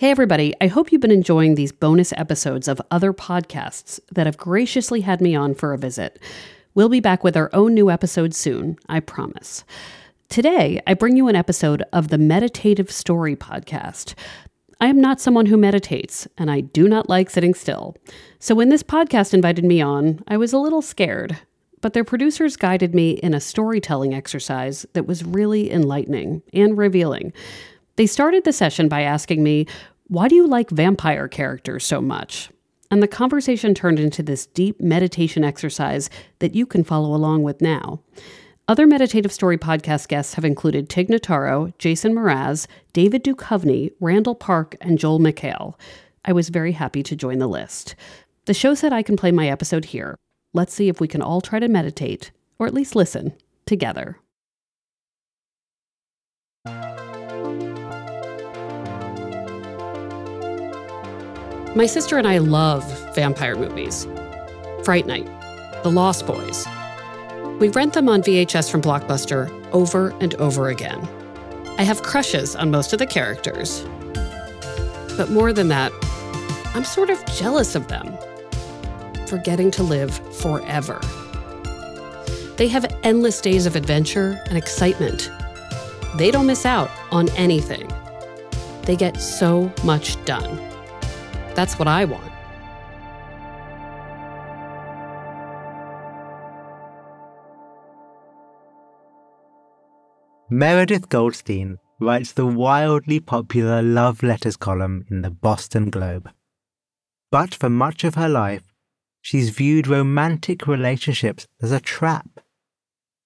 Hey, everybody, I hope you've been enjoying these bonus episodes of other podcasts that have graciously had me on for a visit. We'll be back with our own new episode soon, I promise. Today, I bring you an episode of the Meditative Story podcast. I am not someone who meditates, and I do not like sitting still. So when this podcast invited me on, I was a little scared. But their producers guided me in a storytelling exercise that was really enlightening and revealing. They started the session by asking me, Why do you like vampire characters so much? And the conversation turned into this deep meditation exercise that you can follow along with now. Other Meditative Story podcast guests have included Tig Notaro, Jason Mraz, David Duchovny, Randall Park, and Joel McHale. I was very happy to join the list. The show said I can play my episode here. Let's see if we can all try to meditate, or at least listen, together. My sister and I love vampire movies Fright Night, The Lost Boys. We rent them on VHS from Blockbuster over and over again. I have crushes on most of the characters. But more than that, I'm sort of jealous of them for getting to live forever. They have endless days of adventure and excitement. They don't miss out on anything. They get so much done. That's what I want. Meredith Goldstein writes the wildly popular love letters column in the Boston Globe. But for much of her life, she's viewed romantic relationships as a trap.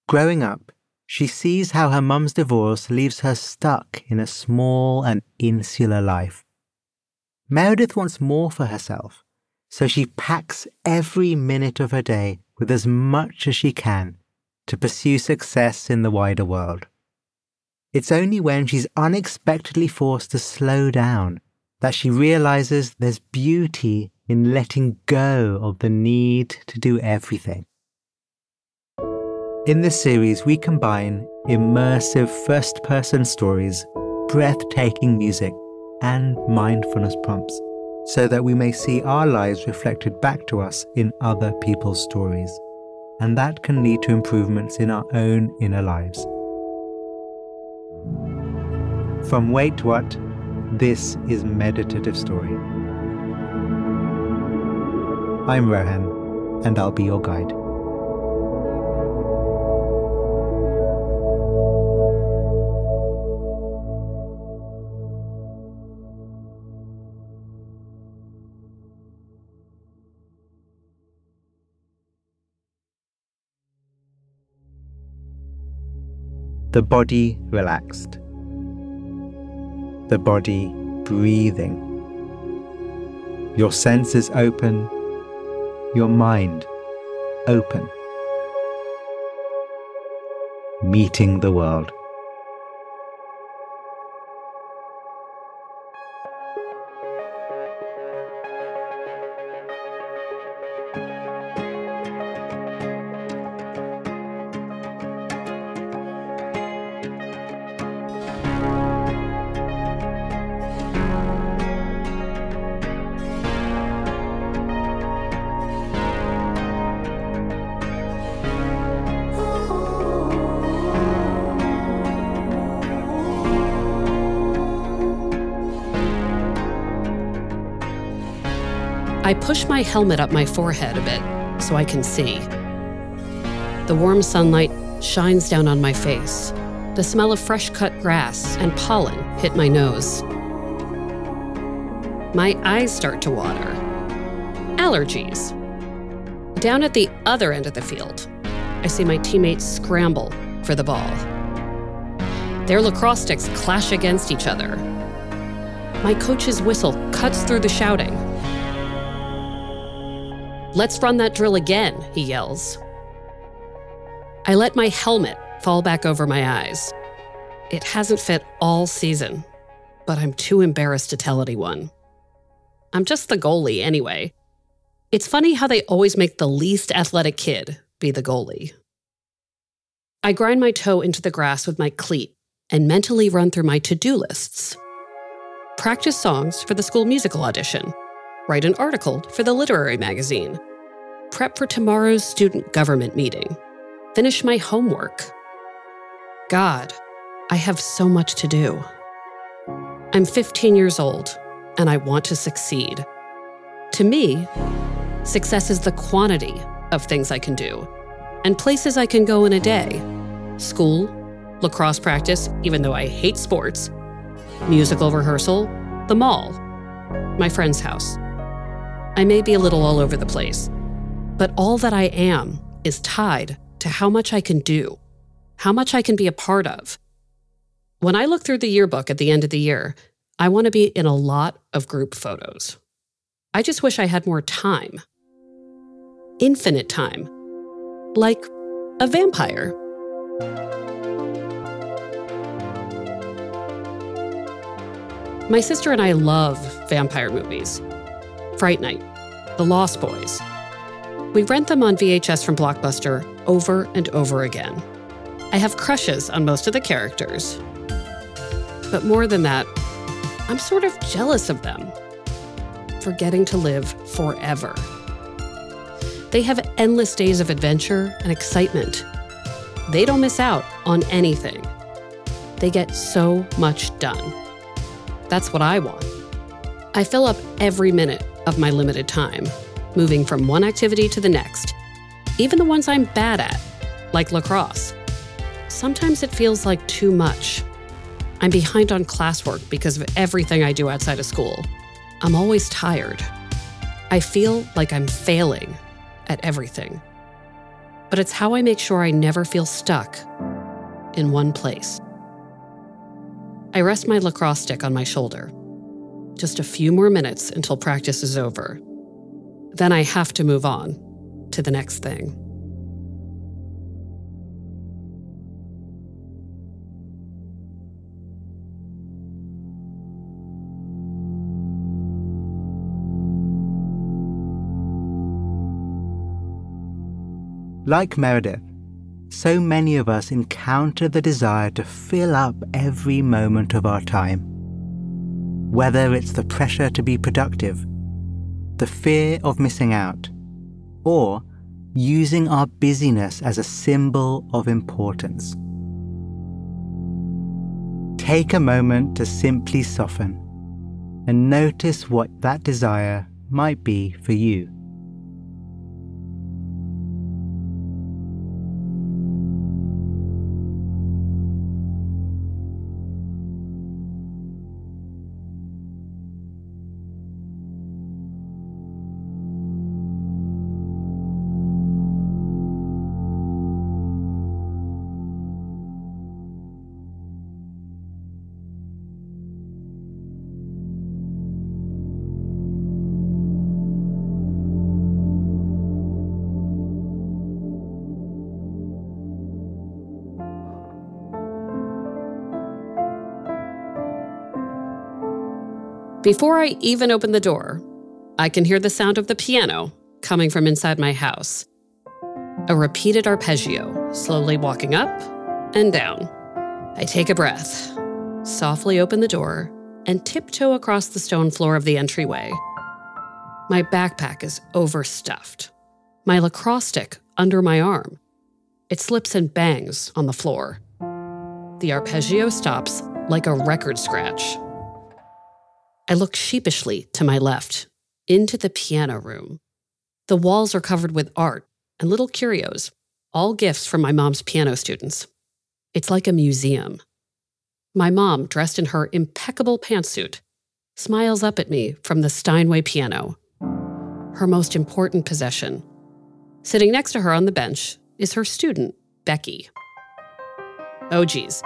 Growing up, she sees how her mum's divorce leaves her stuck in a small and insular life. Meredith wants more for herself, so she packs every minute of her day with as much as she can to pursue success in the wider world. It's only when she's unexpectedly forced to slow down that she realizes there's beauty in letting go of the need to do everything. In this series, we combine immersive first person stories, breathtaking music, and mindfulness prompts so that we may see our lives reflected back to us in other people's stories. And that can lead to improvements in our own inner lives. From Wait What, this is Meditative Story. I'm Rohan, and I'll be your guide. The body relaxed. The body breathing. Your senses open. Your mind open. Meeting the world. Push my helmet up my forehead a bit so I can see. The warm sunlight shines down on my face. The smell of fresh cut grass and pollen hit my nose. My eyes start to water. Allergies. Down at the other end of the field, I see my teammates scramble for the ball. Their lacrosse sticks clash against each other. My coach's whistle cuts through the shouting. Let's run that drill again, he yells. I let my helmet fall back over my eyes. It hasn't fit all season, but I'm too embarrassed to tell anyone. I'm just the goalie anyway. It's funny how they always make the least athletic kid be the goalie. I grind my toe into the grass with my cleat and mentally run through my to do lists practice songs for the school musical audition, write an article for the literary magazine, prep for tomorrow's student government meeting, finish my homework. God, I have so much to do. I'm 15 years old and I want to succeed. To me, success is the quantity of things I can do and places I can go in a day school, lacrosse practice, even though I hate sports, musical rehearsal, the mall, my friend's house. I may be a little all over the place, but all that I am is tied to how much I can do, how much I can be a part of. When I look through the yearbook at the end of the year, I want to be in a lot of group photos. I just wish I had more time. Infinite time. Like a vampire. My sister and I love vampire movies Fright Night, The Lost Boys. We rent them on VHS from Blockbuster over and over again. I have crushes on most of the characters. But more than that, I'm sort of jealous of them for getting to live forever. They have endless days of adventure and excitement. They don't miss out on anything. They get so much done. That's what I want. I fill up every minute of my limited time, moving from one activity to the next, even the ones I'm bad at, like lacrosse. Sometimes it feels like too much. I'm behind on classwork because of everything I do outside of school. I'm always tired. I feel like I'm failing at everything. But it's how I make sure I never feel stuck in one place. I rest my lacrosse stick on my shoulder. Just a few more minutes until practice is over. Then I have to move on to the next thing. Like Meredith, so many of us encounter the desire to fill up every moment of our time. Whether it's the pressure to be productive, the fear of missing out, or using our busyness as a symbol of importance. Take a moment to simply soften and notice what that desire might be for you. Before I even open the door, I can hear the sound of the piano coming from inside my house. A repeated arpeggio, slowly walking up and down. I take a breath, softly open the door, and tiptoe across the stone floor of the entryway. My backpack is overstuffed, my lacrosse stick under my arm. It slips and bangs on the floor. The arpeggio stops like a record scratch. I look sheepishly to my left, into the piano room. The walls are covered with art and little curios, all gifts from my mom's piano students. It's like a museum. My mom, dressed in her impeccable pantsuit, smiles up at me from the Steinway piano, her most important possession. Sitting next to her on the bench is her student, Becky. Oh, geez.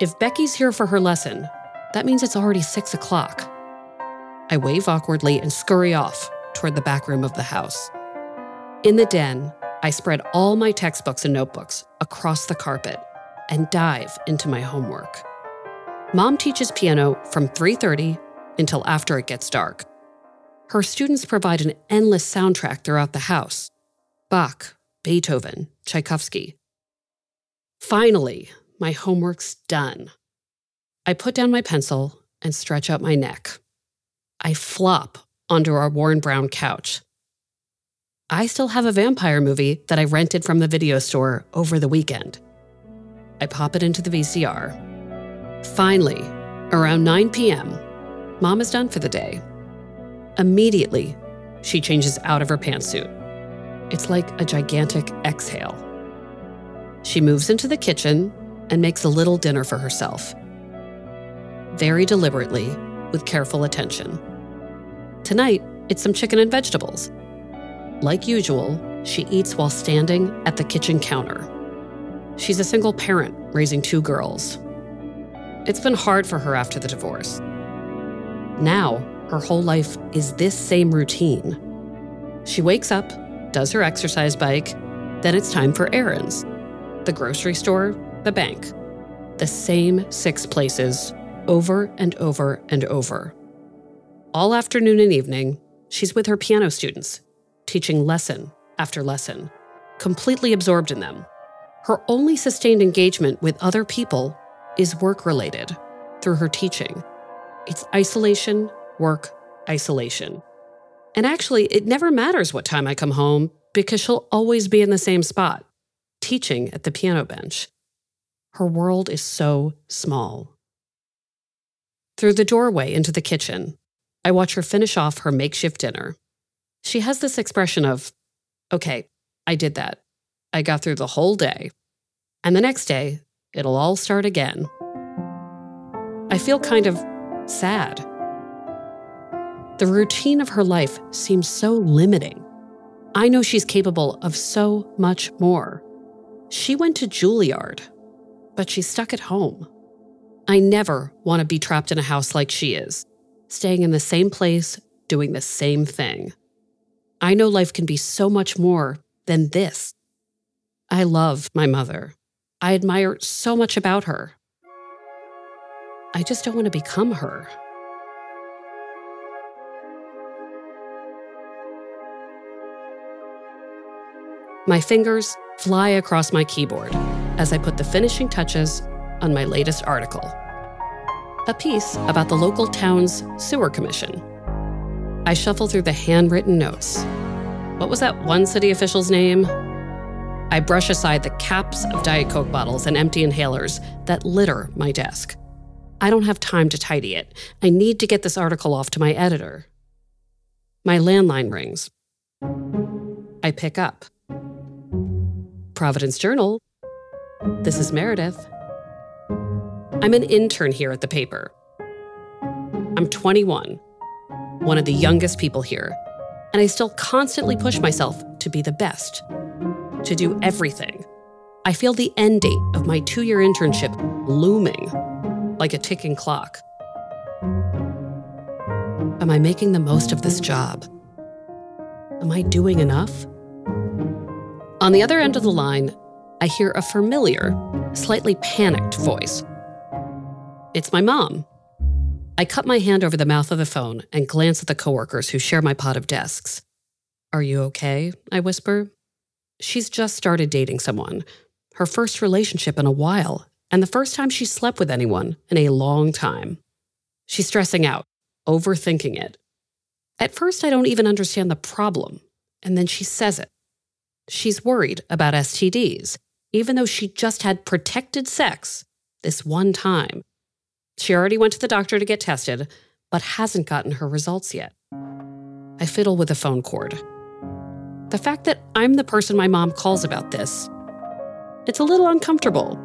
If Becky's here for her lesson, that means it's already six o'clock. I wave awkwardly and scurry off toward the back room of the house. In the den, I spread all my textbooks and notebooks across the carpet and dive into my homework. Mom teaches piano from 3:30 until after it gets dark. Her students provide an endless soundtrack throughout the house. Bach, Beethoven, Tchaikovsky. Finally, my homework's done. I put down my pencil and stretch out my neck. I flop onto our worn brown couch. I still have a vampire movie that I rented from the video store over the weekend. I pop it into the VCR. Finally, around 9 p.m., mom is done for the day. Immediately, she changes out of her pantsuit. It's like a gigantic exhale. She moves into the kitchen and makes a little dinner for herself. Very deliberately, with careful attention. Tonight, it's some chicken and vegetables. Like usual, she eats while standing at the kitchen counter. She's a single parent raising two girls. It's been hard for her after the divorce. Now, her whole life is this same routine. She wakes up, does her exercise bike, then it's time for errands the grocery store, the bank. The same six places over and over and over. All afternoon and evening, she's with her piano students, teaching lesson after lesson, completely absorbed in them. Her only sustained engagement with other people is work related through her teaching. It's isolation, work, isolation. And actually, it never matters what time I come home because she'll always be in the same spot, teaching at the piano bench. Her world is so small. Through the doorway into the kitchen, I watch her finish off her makeshift dinner. She has this expression of, okay, I did that. I got through the whole day. And the next day, it'll all start again. I feel kind of sad. The routine of her life seems so limiting. I know she's capable of so much more. She went to Juilliard, but she's stuck at home. I never want to be trapped in a house like she is, staying in the same place, doing the same thing. I know life can be so much more than this. I love my mother. I admire so much about her. I just don't want to become her. My fingers fly across my keyboard as I put the finishing touches on my latest article a piece about the local town's sewer commission. I shuffle through the handwritten notes. What was that one city official's name? I brush aside the caps of Diet Coke bottles and empty inhalers that litter my desk. I don't have time to tidy it. I need to get this article off to my editor. My landline rings. I pick up. Providence Journal. This is Meredith. I'm an intern here at the paper. I'm 21, one of the youngest people here, and I still constantly push myself to be the best, to do everything. I feel the end date of my two year internship looming like a ticking clock. Am I making the most of this job? Am I doing enough? On the other end of the line, I hear a familiar, slightly panicked voice. It's my mom. I cut my hand over the mouth of the phone and glance at the coworkers who share my pot of desks. Are you okay? I whisper. She's just started dating someone, her first relationship in a while, and the first time she slept with anyone in a long time. She's stressing out, overthinking it. At first, I don't even understand the problem, and then she says it. She's worried about STDs, even though she just had protected sex this one time. She already went to the doctor to get tested, but hasn't gotten her results yet. I fiddle with the phone cord. The fact that I'm the person my mom calls about this, it's a little uncomfortable,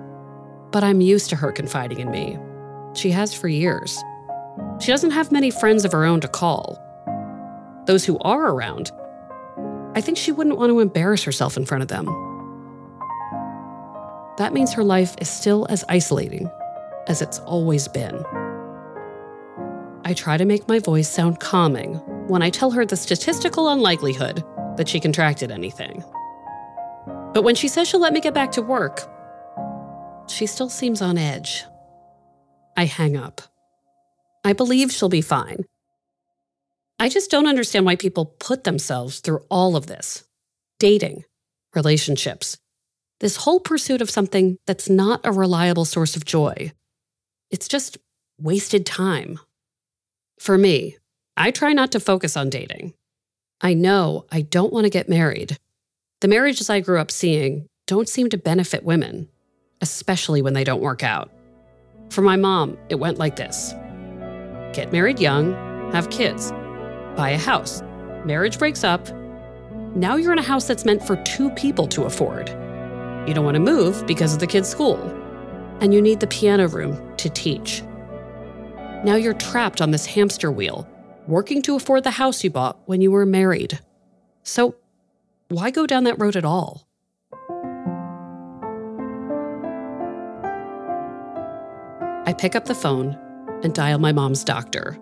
but I'm used to her confiding in me. She has for years. She doesn't have many friends of her own to call. Those who are around I think she wouldn't want to embarrass herself in front of them. That means her life is still as isolating as it's always been. I try to make my voice sound calming when I tell her the statistical unlikelihood that she contracted anything. But when she says she'll let me get back to work, she still seems on edge. I hang up. I believe she'll be fine, I just don't understand why people put themselves through all of this dating, relationships, this whole pursuit of something that's not a reliable source of joy. It's just wasted time. For me, I try not to focus on dating. I know I don't want to get married. The marriages I grew up seeing don't seem to benefit women, especially when they don't work out. For my mom, it went like this get married young, have kids, buy a house, marriage breaks up. Now you're in a house that's meant for two people to afford. You don't want to move because of the kids' school, and you need the piano room to teach. Now you're trapped on this hamster wheel, working to afford the house you bought when you were married. So, why go down that road at all? I pick up the phone and dial my mom's doctor.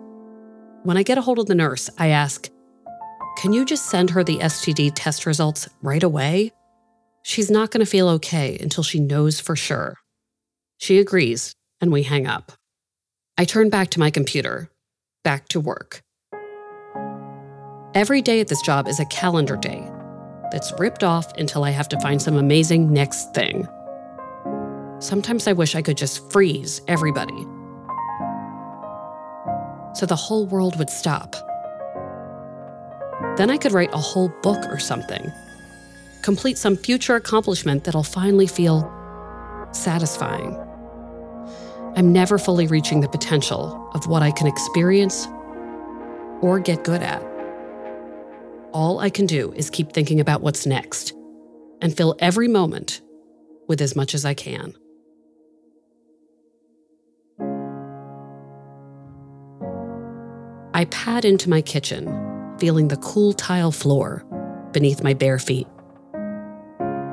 When I get a hold of the nurse, I ask, Can you just send her the STD test results right away? She's not going to feel okay until she knows for sure. She agrees, and we hang up. I turn back to my computer, back to work. Every day at this job is a calendar day that's ripped off until I have to find some amazing next thing. Sometimes I wish I could just freeze everybody so the whole world would stop. Then I could write a whole book or something, complete some future accomplishment that'll finally feel satisfying. I'm never fully reaching the potential of what I can experience or get good at. All I can do is keep thinking about what's next and fill every moment with as much as I can. I pad into my kitchen, feeling the cool tile floor beneath my bare feet.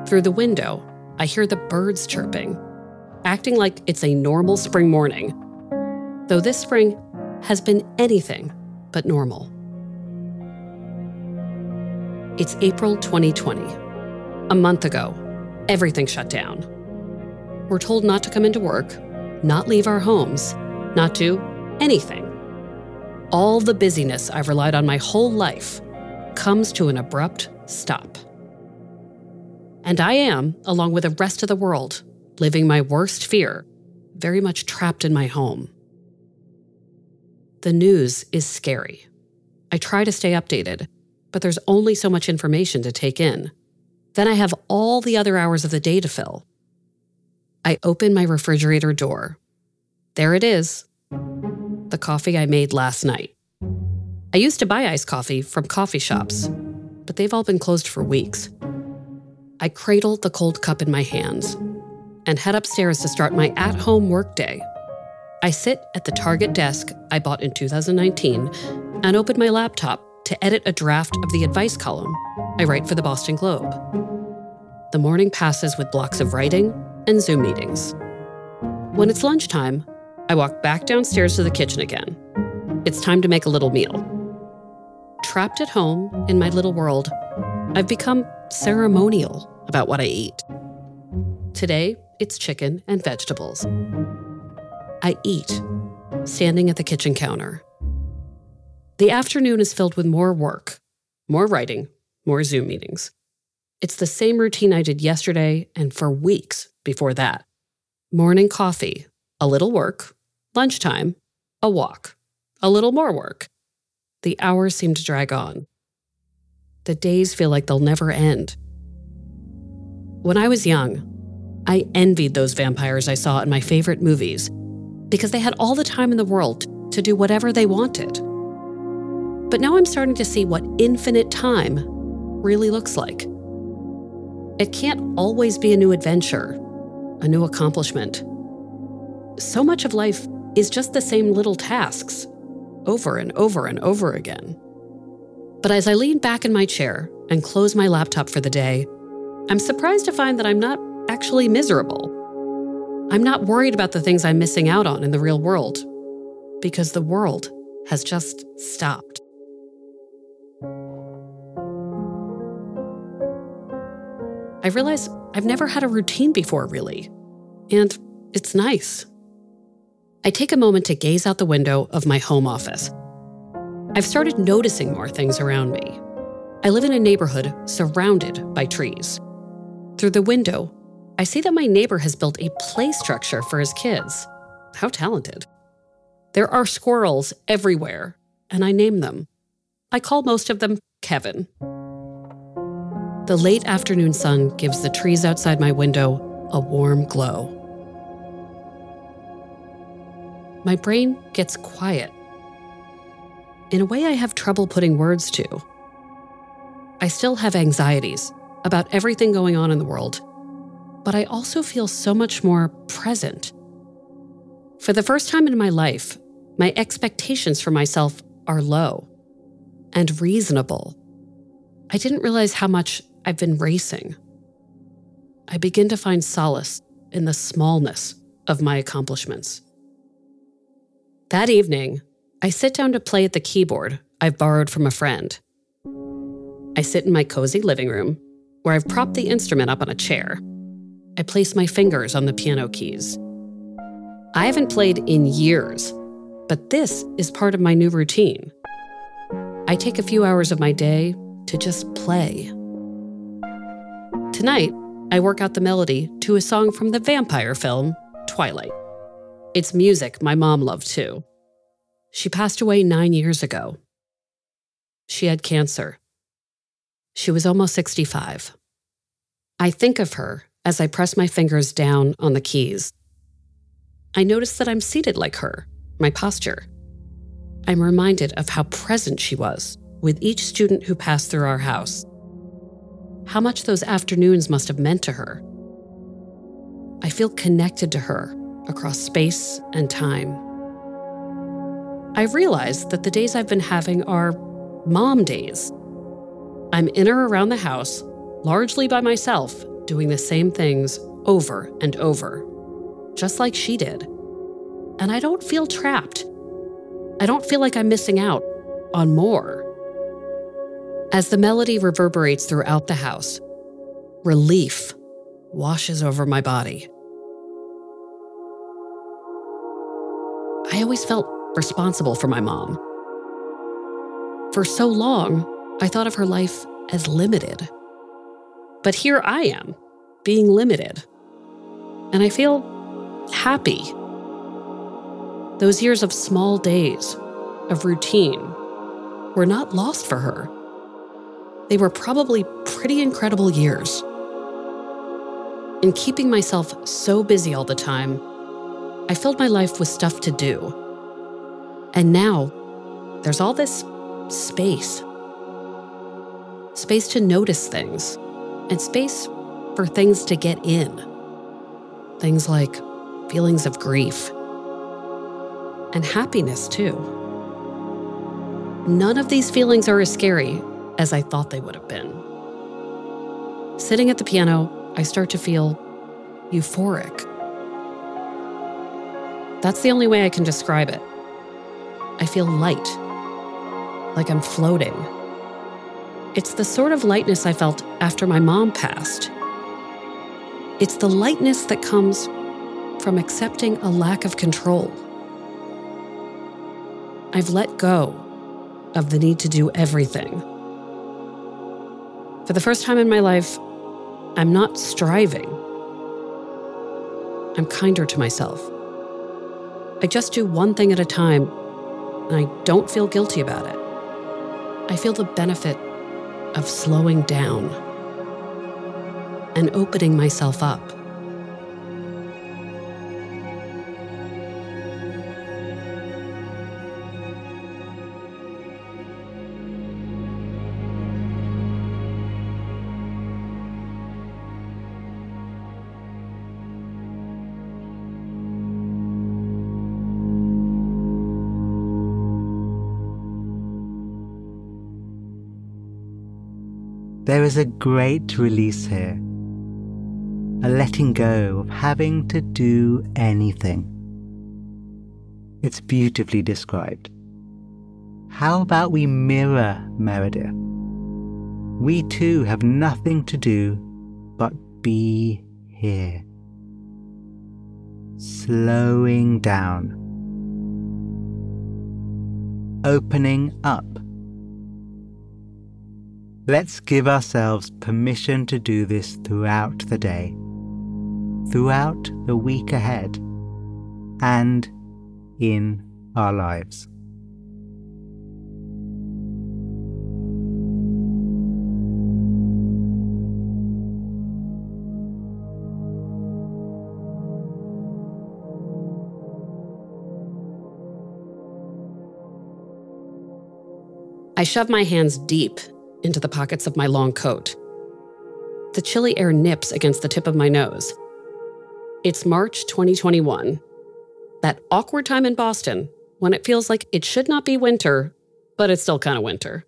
Through the window, I hear the birds chirping, acting like it's a normal spring morning, though this spring has been anything but normal. It's April 2020. A month ago, everything shut down. We're told not to come into work, not leave our homes, not do anything all the busyness I've relied on my whole life comes to an abrupt stop. And I am, along with the rest of the world, living my worst fear, very much trapped in my home. The news is scary. I try to stay updated, but there's only so much information to take in. Then I have all the other hours of the day to fill. I open my refrigerator door. There it is, the coffee I made last night. I used to buy iced coffee from coffee shops, but they've all been closed for weeks. I cradle the cold cup in my hands and head upstairs to start my at home workday. I sit at the Target desk I bought in 2019 and open my laptop to edit a draft of the advice column I write for the Boston Globe. The morning passes with blocks of writing and Zoom meetings. When it's lunchtime, I walk back downstairs to the kitchen again. It's time to make a little meal. Trapped at home in my little world, I've become ceremonial about what I eat. Today, it's chicken and vegetables. I eat, standing at the kitchen counter. The afternoon is filled with more work, more writing, more Zoom meetings. It's the same routine I did yesterday and for weeks before that. Morning coffee a little work, lunchtime, a walk, a little more work. The hours seem to drag on. The days feel like they'll never end. When I was young, I envied those vampires I saw in my favorite movies because they had all the time in the world to do whatever they wanted. But now I'm starting to see what infinite time really looks like. It can't always be a new adventure, a new accomplishment so much of life is just the same little tasks, over and over and over again. But as I lean back in my chair and close my laptop for the day, I'm surprised to find that I'm not actually miserable. I'm not worried about the things I'm missing out on in the real world, because the world has just stopped. I realize I've never had a routine before, really, and it's nice. I take a moment to gaze out the window of my home office. I've started noticing more things around me. I live in a neighborhood surrounded by trees. Through the window, I see that my neighbor has built a play structure for his kids. How talented. There are squirrels everywhere, and I name them. I call most of them Kevin. The late afternoon sun gives the trees outside my window a warm glow. My brain gets quiet. In a way, I have trouble putting words to. I still have anxieties about everything going on in the world, but I also feel so much more present. For the first time in my life, my expectations for myself are low and reasonable. I didn't realize how much I've been racing. I begin to find solace in the smallness of my accomplishments. That evening, I sit down to play at the keyboard I've borrowed from a friend. I sit in my cozy living room, where I've propped the instrument up on a chair. I place my fingers on the piano keys. I haven't played in years, but this is part of my new routine. I take a few hours of my day to just play. Tonight, I work out the melody to a song from the vampire film, Twilight. It's music my mom loved too. She passed away nine years ago. She had cancer. She was almost 65. I think of her as I press my fingers down on the keys. I notice that I'm seated like her, my posture. I'm reminded of how present she was with each student who passed through our house. How much those afternoons must have meant to her. I feel connected to her across space and time. I realize that the days I've been having are mom days. I'm in or around the house, largely by myself, doing the same things over and over, just like she did. And I don't feel trapped. I don't feel like I'm missing out on more. As the melody reverberates throughout the house, relief washes over my body. I always felt responsible for my mom. For so long, I thought of her life as limited. But here I am, being limited. And I feel happy. Those years of small days, of routine, were not lost for her. They were probably pretty incredible years. In keeping myself so busy all the time, I filled my life with stuff to do. And now, there's all this space space to notice things, and space for things to get in. Things like feelings of grief and happiness, too. None of these feelings are as scary as I thought they would have been. Sitting at the piano, I start to feel euphoric. That's the only way I can describe it. I feel light, like I'm floating. It's the sort of lightness I felt after my mom passed. It's the lightness that comes from accepting a lack of control. I've let go of the need to do everything. For the first time in my life, I'm not striving. I'm kinder to myself. I just do one thing at a time, and I don't feel guilty about it. I feel the benefit of slowing down and opening myself up. There is a great release here, a letting go of having to do anything. It's beautifully described. How about we mirror Meredith? We too have nothing to do but be here. Slowing down. Opening up Let's give ourselves permission to do this throughout the day, throughout the week ahead, and in our lives. I shove my hands deep into the pockets of my long coat. The chilly air nips against the tip of my nose. It's March 2021. That awkward time in Boston when it feels like it should not be winter, but it's still kind of winter.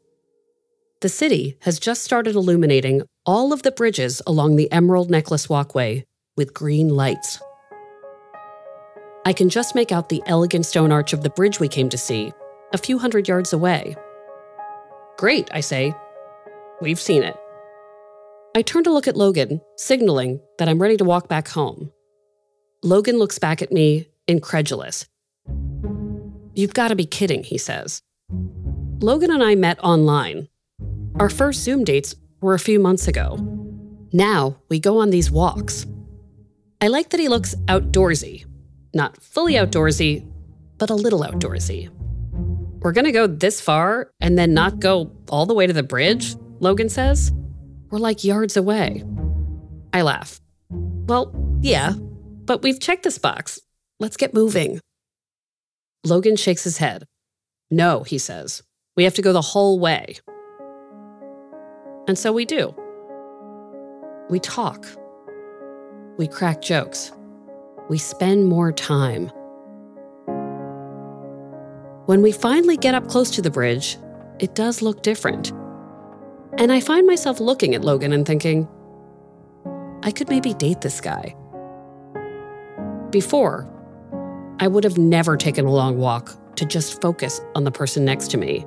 The city has just started illuminating all of the bridges along the Emerald Necklace Walkway with green lights. I can just make out the elegant stone arch of the bridge we came to see, a few hundred yards away. Great, I say. We've seen it. I turn to look at Logan, signaling that I'm ready to walk back home. Logan looks back at me, incredulous. You've got to be kidding, he says. Logan and I met online. Our first Zoom dates were a few months ago. Now we go on these walks. I like that he looks outdoorsy. Not fully outdoorsy, but a little outdoorsy. We're gonna go this far and then not go all the way to the bridge, Logan says. We're like yards away. I laugh. Well, yeah, but we've checked this box. Let's get moving. Logan shakes his head. No, he says. We have to go the whole way. And so we do. We talk. We crack jokes. We spend more time. When we finally get up close to the bridge, it does look different. And I find myself looking at Logan and thinking, I could maybe date this guy. Before, I would have never taken a long walk to just focus on the person next to me.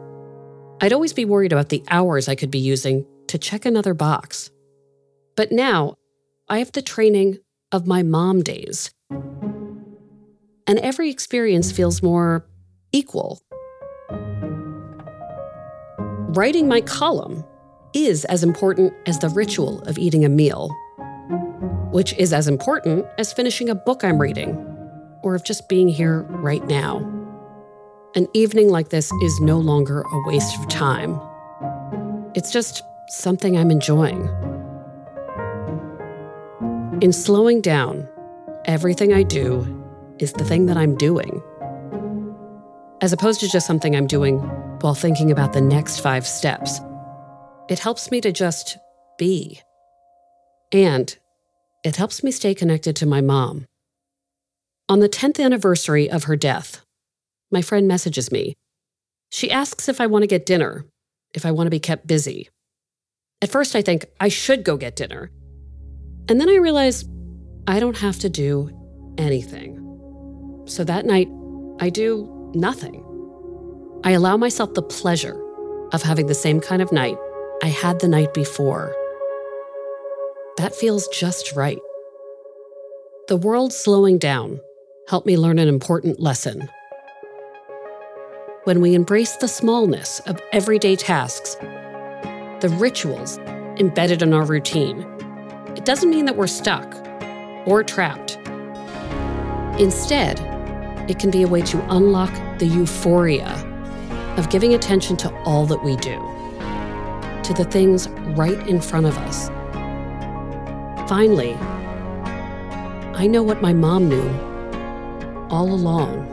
I'd always be worried about the hours I could be using to check another box. But now, I have the training of my mom days. And every experience feels more equal. Writing my column is as important as the ritual of eating a meal, which is as important as finishing a book I'm reading or of just being here right now. An evening like this is no longer a waste of time. It's just something I'm enjoying. In slowing down, everything I do is the thing that I'm doing as opposed to just something I'm doing while thinking about the next five steps. It helps me to just be. And it helps me stay connected to my mom. On the 10th anniversary of her death, my friend messages me. She asks if I want to get dinner, if I want to be kept busy. At first, I think I should go get dinner. And then I realize I don't have to do anything. So that night, I do nothing. I allow myself the pleasure of having the same kind of night I had the night before. That feels just right. The world slowing down helped me learn an important lesson. When we embrace the smallness of everyday tasks, the rituals embedded in our routine, it doesn't mean that we're stuck or trapped. Instead, it can be a way to unlock the euphoria of giving attention to all that we do, to the things right in front of us. Finally, I know what my mom knew all along.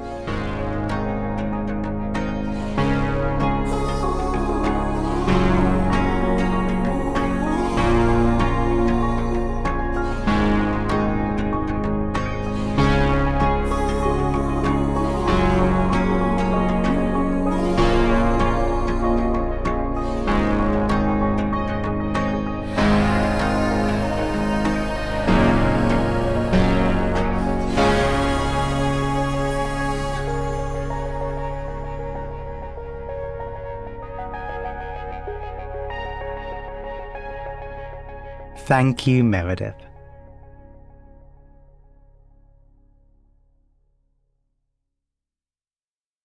Thank you, Meredith.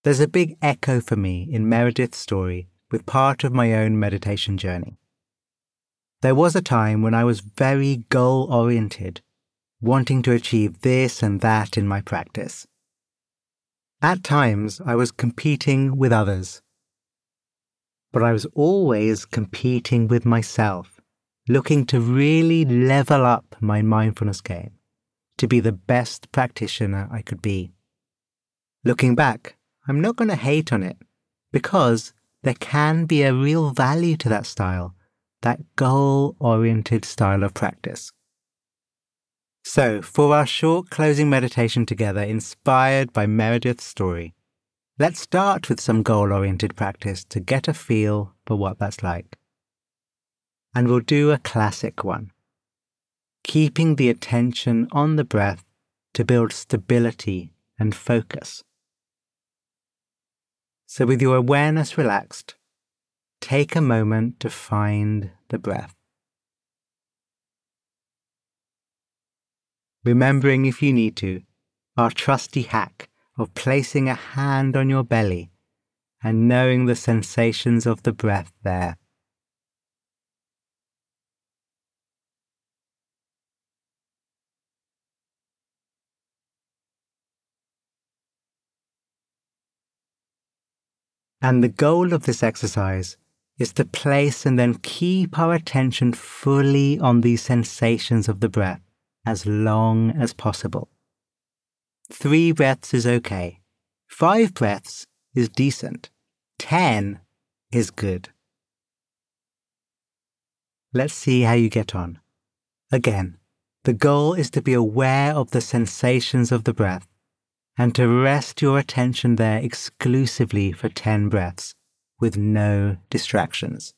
There's a big echo for me in Meredith's story with part of my own meditation journey. There was a time when I was very goal oriented, wanting to achieve this and that in my practice. At times, I was competing with others. But I was always competing with myself, looking to really level up my mindfulness game, to be the best practitioner I could be. Looking back, I'm not going to hate on it because there can be a real value to that style, that goal oriented style of practice. So, for our short closing meditation together, inspired by Meredith's story, let's start with some goal oriented practice to get a feel for what that's like. And we'll do a classic one keeping the attention on the breath to build stability and focus. So, with your awareness relaxed, take a moment to find the breath. remembering if you need to, our trusty hack of placing a hand on your belly and knowing the sensations of the breath there. And the goal of this exercise is to place and then keep our attention fully on these sensations of the breath as long as possible. Three breaths is okay. Five breaths is decent. Ten is good. Let's see how you get on. Again, the goal is to be aware of the sensations of the breath and to rest your attention there exclusively for 10 breaths with no distractions.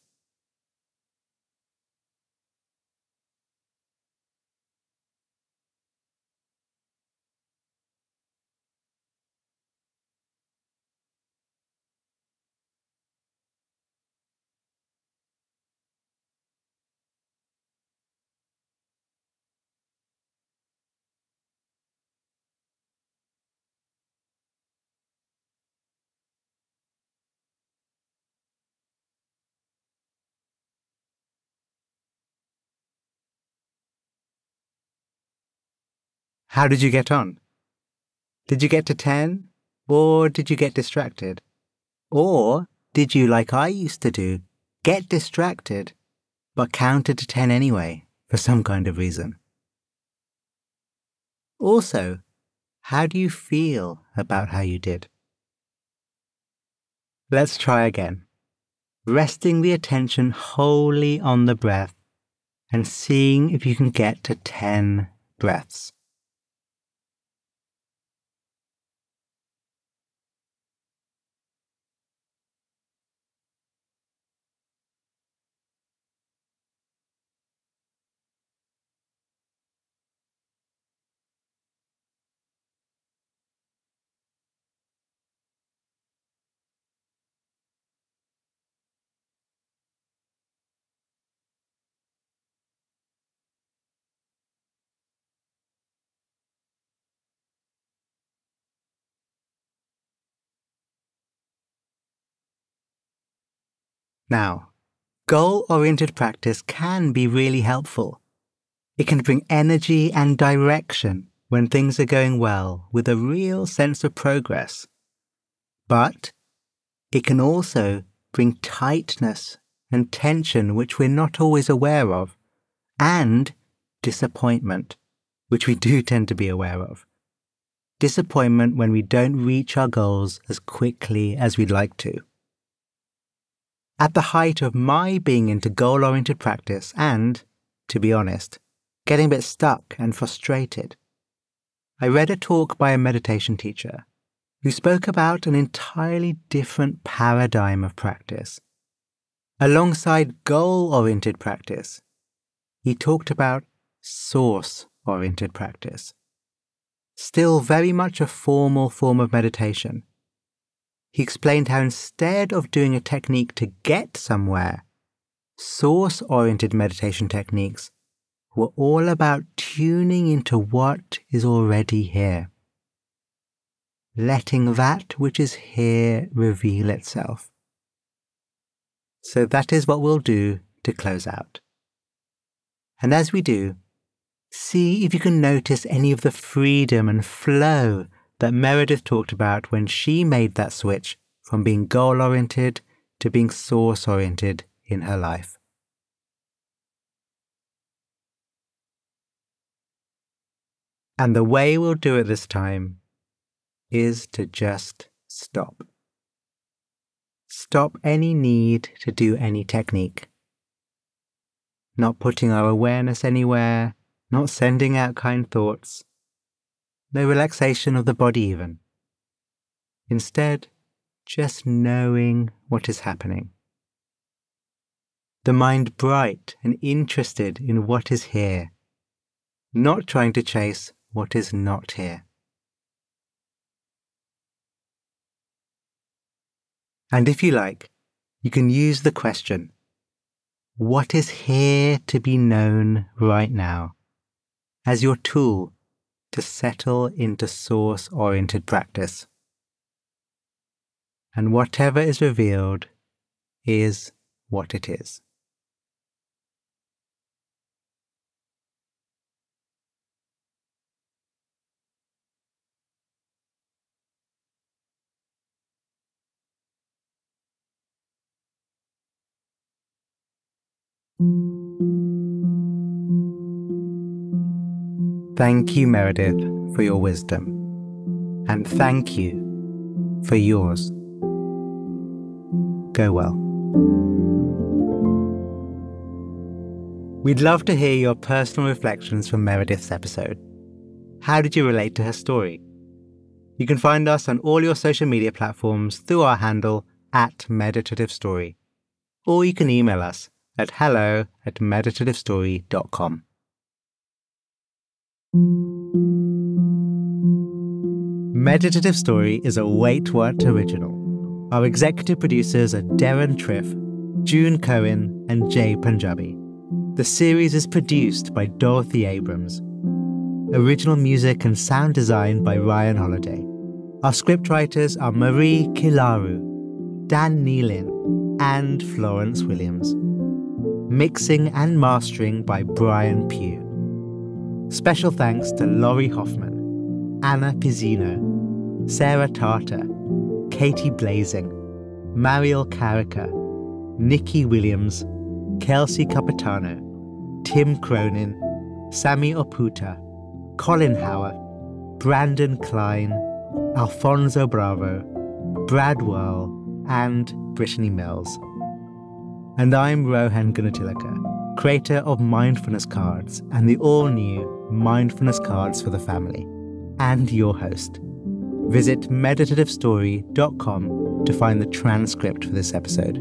How did you get on? Did you get to 10? Or did you get distracted? Or did you, like I used to do, get distracted, but counted to 10 anyway, for some kind of reason? Also, how do you feel about how you did? Let's try again, resting the attention wholly on the breath and seeing if you can get to 10 breaths. Now, goal oriented practice can be really helpful. It can bring energy and direction when things are going well with a real sense of progress. But it can also bring tightness and tension, which we're not always aware of, and disappointment, which we do tend to be aware of. Disappointment when we don't reach our goals as quickly as we'd like to. At the height of my being into goal oriented practice and, to be honest, getting a bit stuck and frustrated, I read a talk by a meditation teacher who spoke about an entirely different paradigm of practice. Alongside goal oriented practice, he talked about source oriented practice. Still very much a formal form of meditation, he explained how instead of doing a technique to get somewhere, source oriented meditation techniques were all about tuning into what is already here, letting that which is here reveal itself. So that is what we'll do to close out. And as we do, see if you can notice any of the freedom and flow that Meredith talked about when she made that switch from being goal oriented to being source oriented in her life. And the way we'll do it this time is to just stop. Stop any need to do any technique. Not putting our awareness anywhere, not sending out kind thoughts, no relaxation of the body even. Instead, just knowing what is happening. The mind bright and interested in what is here, not trying to chase what is not here. And if you like, you can use the question What is here to be known right now? as your tool to settle into source oriented practice. And whatever is revealed is what it is. Thank you, Meredith, for your wisdom. And thank you for yours. Go well. We'd love to hear your personal reflections from Meredith's episode. How did you relate to her story? You can find us on all your social media platforms through our handle at Meditative Story, or you can email us at hello at meditativestory.com. Meditative Story is a Wait What original. Our executive producers are Deron Triff, June Cohen, and Jay Punjabi. The series is produced by Dorothy Abrams. Original music and sound design by Ryan Holladay. Our scriptwriters are Marie Kilaru, Dan Nealon, and Florence Williams. Mixing and mastering by Brian Pugh. Special thanks to Laurie Hoffman, Anna Pizzino, Sarah Tarter, Katie Blazing, Mariel Carica, Nikki Williams, Kelsey Capitano, Tim Cronin, Sammy Oputa, Colin Howard, Brandon Klein, Alfonso Bravo, Brad Whirl, and Brittany Mills. And I'm Rohan Gunatillake, creator of Mindfulness Cards and the all new Mindfulness Cards for the Family, and your host. Visit meditativestory.com to find the transcript for this episode.